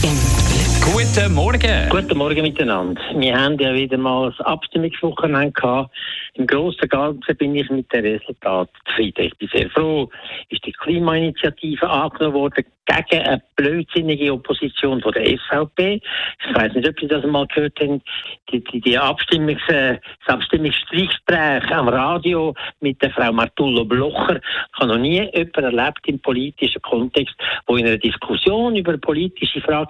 Guten Morgen. Guten Morgen miteinander. Wir haben ja wieder mal das Abstimmungswochenende gehabt. Im Großen und Ganzen bin ich mit dem Resultat zufrieden. Ich bin sehr froh, ist die Klimainitiative angenommen worden gegen eine blödsinnige Opposition von der SVP. Ich weiß nicht, ob Sie das mal gehört haben. Die, die, die Abstimmungs, äh, das Abstimmungsstreichgespräch am Radio mit der Frau Martullo Blocher. Ich habe noch nie jemanden erlebt im politischen Kontext, wo in einer Diskussion über politische Fragen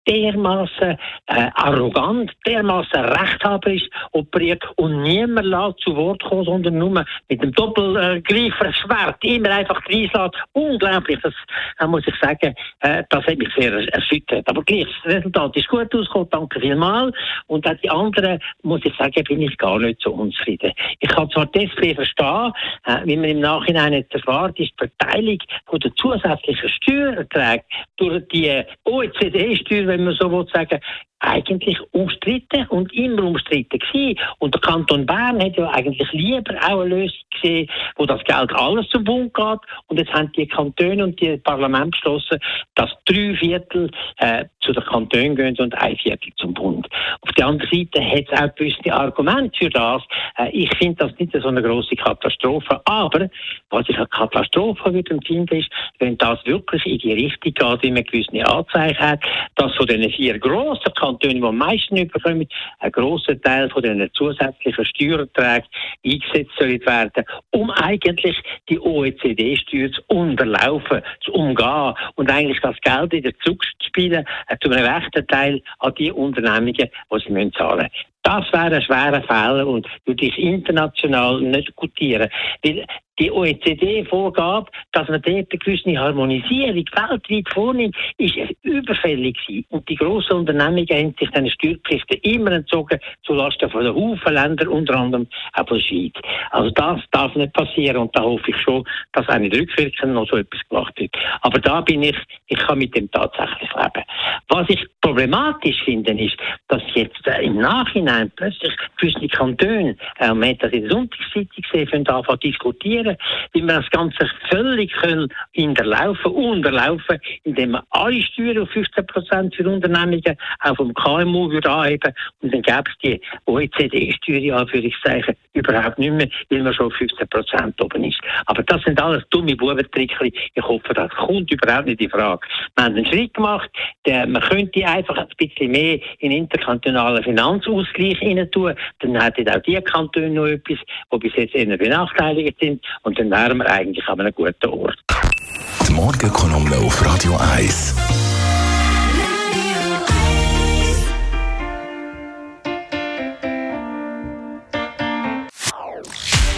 dermaßen äh, arrogant, dermaßen rechthaberisch operiert und niemand lässt zu Wort kommen, sondern nur mit dem Doppelgreiferschwert immer einfach reinlässt. Unglaublich, das äh, muss ich sagen, äh, das hat mich sehr erschüttert. Aber gleich, das Resultat ist gut ausgekommen, danke vielmals. Und auch die anderen, muss ich sagen, bin ich gar nicht so unzufrieden. Ich kann zwar die SP verstehen, äh, wie man im Nachhinein jetzt erfahrt, ist die Verteilung von der zusätzlichen Steuererträge durch die OECD-Steuer, wenn man so will sagen, eigentlich umstritten und immer umstritten gewesen. Und der Kanton Bern hat ja eigentlich lieber auch eine Lösung gesehen, wo das Geld alles zum Bund geht. Und jetzt haben die Kantone und die Parlament beschlossen, dass drei Viertel äh, zu den Kantonen gehen und ein Viertel zum Bund. Auf der anderen Seite hat es auch gewisse Argumente für das. Äh, ich finde das nicht so eine große Katastrophe. Aber was ich eine Katastrophe würde empfinden, ist, wenn das wirklich in die Richtung geht, wie man gewisse Anzeichen hat, dass von den vier grossen Kantonen Kantone, die am meisten überkommen, ein grosser Teil von den zusätzlichen Steuererträgen eingesetzt soll werden, um eigentlich die OECD-Steuer zu unterlaufen, zu umgehen und eigentlich das Geld wieder zurückzuspielen, äh, zu einem rechten Teil an die Unternehmungen, die sie zahlen müssen. Das wäre ein schwerer Fehler und würde ich international nicht gutieren. Weil die OECD-Vorgabe, dass man dort eine gewisse Harmonisierung weltweit vornimmt, ist überfällig gewesen. Und die grossen Unternehmungen haben sich dann Steuerpflichten immer entzogen, zulasten von den Haufen Ländern, unter anderem auch von der Schweiz. Also das darf nicht passieren und da hoffe ich schon, dass auch nicht rückwirkend noch so etwas gemacht wird. Aber da bin ich, ich kann mit dem tatsächlich leben. Was ich problematisch finde, ist, dass jetzt äh, im Nachhinein plötzlich gewisse Kantone, äh, man hat das in der Sonntagszeitung gesehen, anfangen diskutieren, machen, wie wir das Ganze völlig hinterlaufen, unterlaufen, indem wir alle Steuern auf 15 Prozent für Unternehmungen auch vom KMU würde anheben. Und dann gäbe es die OECD-Steuer, Anführungszeichen, überhaupt nicht mehr, weil man schon auf 15 Prozent oben ist. Aber das sind alles dumme Bubentrickchen. Ich hoffe, das kommt überhaupt nicht in Frage. Wir haben einen Schritt gemacht, der, man könnte einfach ein bisschen mehr in interkantonalen Finanzausgleich hinein tun, dann hätten auch die Kantone noch etwas, die bis jetzt eher benachteiligt sind und dann wären wir eigentlich an einem guten Ort. Die Morgenkolumne auf Radio 1.